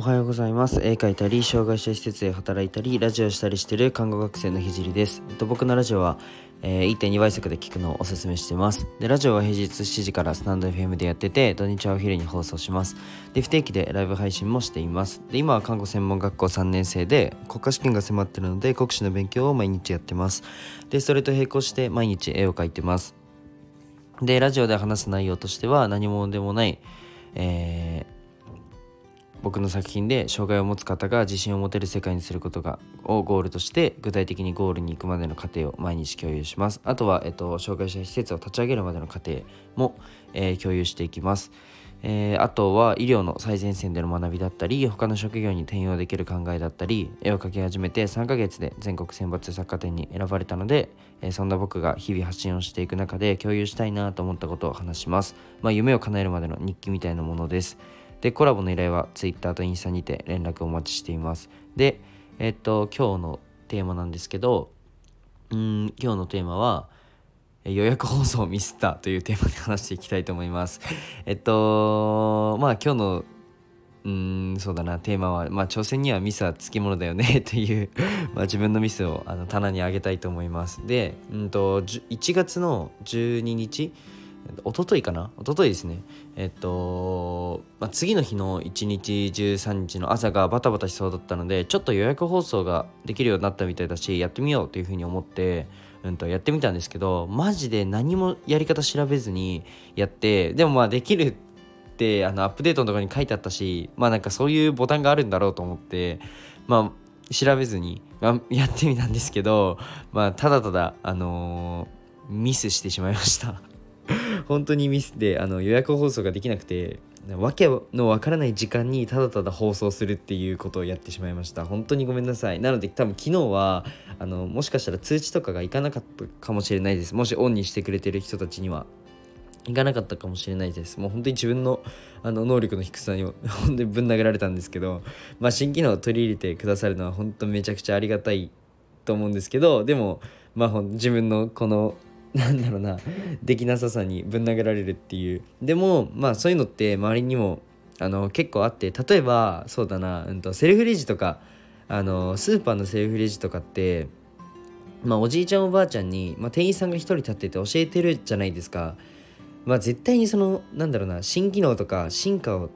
おはようございます。絵描いたり障害者施設で働いたりラジオしたりしてる看護学生のひじりです、えっと、僕のラジオは、えー、1.2倍速で聞くのをおすすめしてます。でラジオは平日7時からスタンド FM でやってて土日はお昼に放送します。で不定期でライブ配信もしています。で今は看護専門学校3年生で国家試験が迫ってるので国試の勉強を毎日やってます。でそれと並行して毎日絵を描いてます。でラジオで話す内容としては何者でもないえー僕の作品で障害を持つ方が自信を持てる世界にすることがをゴールとして具体的にゴールに行くまでの過程を毎日共有します。あとは、えっと、障害者施設を立ち上げるまでの過程も、えー、共有していきます、えー、あとは医療の最前線での学びだったり他の職業に転用できる考えだったり絵を描き始めて3ヶ月で全国選抜作家展に選ばれたので、えー、そんな僕が日々発信をしていく中で共有したいなと思ったことを話します。まあ夢を叶えるまでの日記みたいなものです。で、コラボの依頼は Twitter とインスタにて連絡をお待ちしています。で、えっと、今日のテーマなんですけど、うん、今日のテーマは、予約放送をミスったというテーマで話していきたいと思います。えっと、まあ今日のうんそうだなテーマは、まあ、挑戦にはミスはつきものだよね というまあ自分のミスをあの棚に上げたいと思いますで、うんと、1月の12日一昨日かな？一昨日ですね。えっと、まあ、次の日の1日13日の朝がバタバタしそうだったのでちょっと予約放送ができるようになったみたいだしやってみようというふうに思って、うん、とやってみたんですけどマジで何もやり方調べずにやってでもまあできるってあのアップデートのところに書いてあったしまあなんかそういうボタンがあるんだろうと思ってまあ調べずに、まあ、やってみたんですけどまあただただあのー、ミスしてしまいました。本当にミスであの予約放送ができなくてわけのわからない時間にただただ放送するっていうことをやってしまいました。本当にごめんなさい。なので多分昨日はあのもしかしたら通知とかがいかなかったかもしれないです。もしオンにしてくれてる人たちには。いかなかったかもしれないです。もう本当に自分のあの能力の低さに 本当にぶん殴られたんですけどまあ新機能を取り入れてくださるのは本当めちゃくちゃありがたいと思うんですけどでもまあ自分のこのなんだろうな。できなささにぶん投げられるっていう。でもまあそういうのって周りにもあの結構あって例えばそうだな、うんと、セルフレジとかあのスーパーのセルフレジとかってまあおじいちゃんおばあちゃんに、まあ、店員さんが一人立ってて教えてるじゃないですか。まあ絶対にそのなんだろうな。新機能とか進化を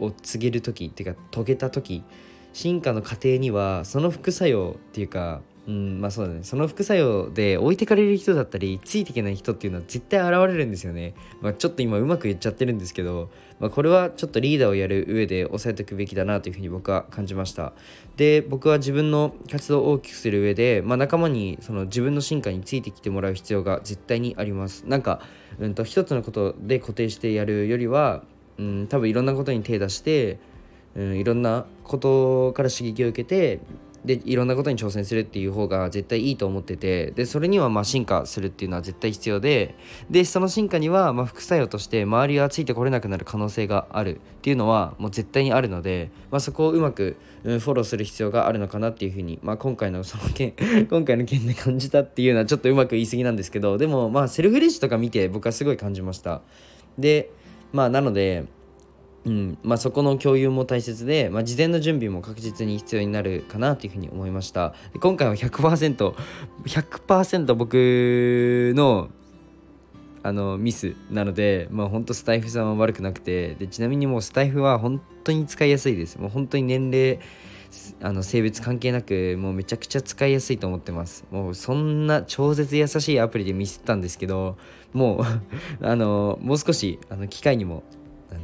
を告げる時っていうか遂げた時進化の過程にはその副作用っていうかうんまあそうだね。その副作用で置いてかれる人だったりついていけない人っていうのは絶対現れるんですよね、まあ、ちょっと今うまく言っちゃってるんですけど、まあ、これはちょっとリーダーをやる上で押さえておくべきだなというふうに僕は感じました。で僕は自分の活動を大きくする上で、まあ、仲間にその自分の進化についてきてもらう必要が絶対にあります。なんか、うんと、一つのことで固定してやるよりは、うん、多分いろんなことに手出してうん、いろんなことから刺激を受けてでいろんなことに挑戦するっていう方が絶対いいと思っててでそれにはまあ進化するっていうのは絶対必要ででその進化にはま副作用として周りがついてこれなくなる可能性があるっていうのはもう絶対にあるので、まあ、そこをうまく、フォローする必要があるのかなっていうふうに、まあ、今回のその件 今回の件で感じたっていうのはちょっとうまく言い過ぎなんですけどでもまあセルフレジとか見て僕はすごい感じました。でまあなのでうん。まあ、そこの共有も大切で、まあ、事前の準備も確実に必要になるかなというふうに思いました。今回は 100%100% 100%僕のあのミスなので、まあ、本当スタイフさんは悪くなくてでちなみにもうスタイフは本当に使いやすいです。もう本当に年齢あの性別関係なくもうめちゃくちゃ使いやすいと思ってます。もうそんな超絶優しいアプリでミスったんですけどもう あのもう少しあの機会にも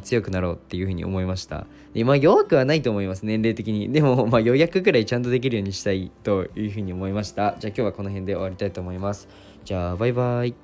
強くなろうっていうふうに思いました。でまあ弱くはないと思います年齢的に。でもまあ予約くらいちゃんとできるようにしたいというふうに思いました。じゃあ今日はこの辺で終わりたいと思います。じゃあバイバイ。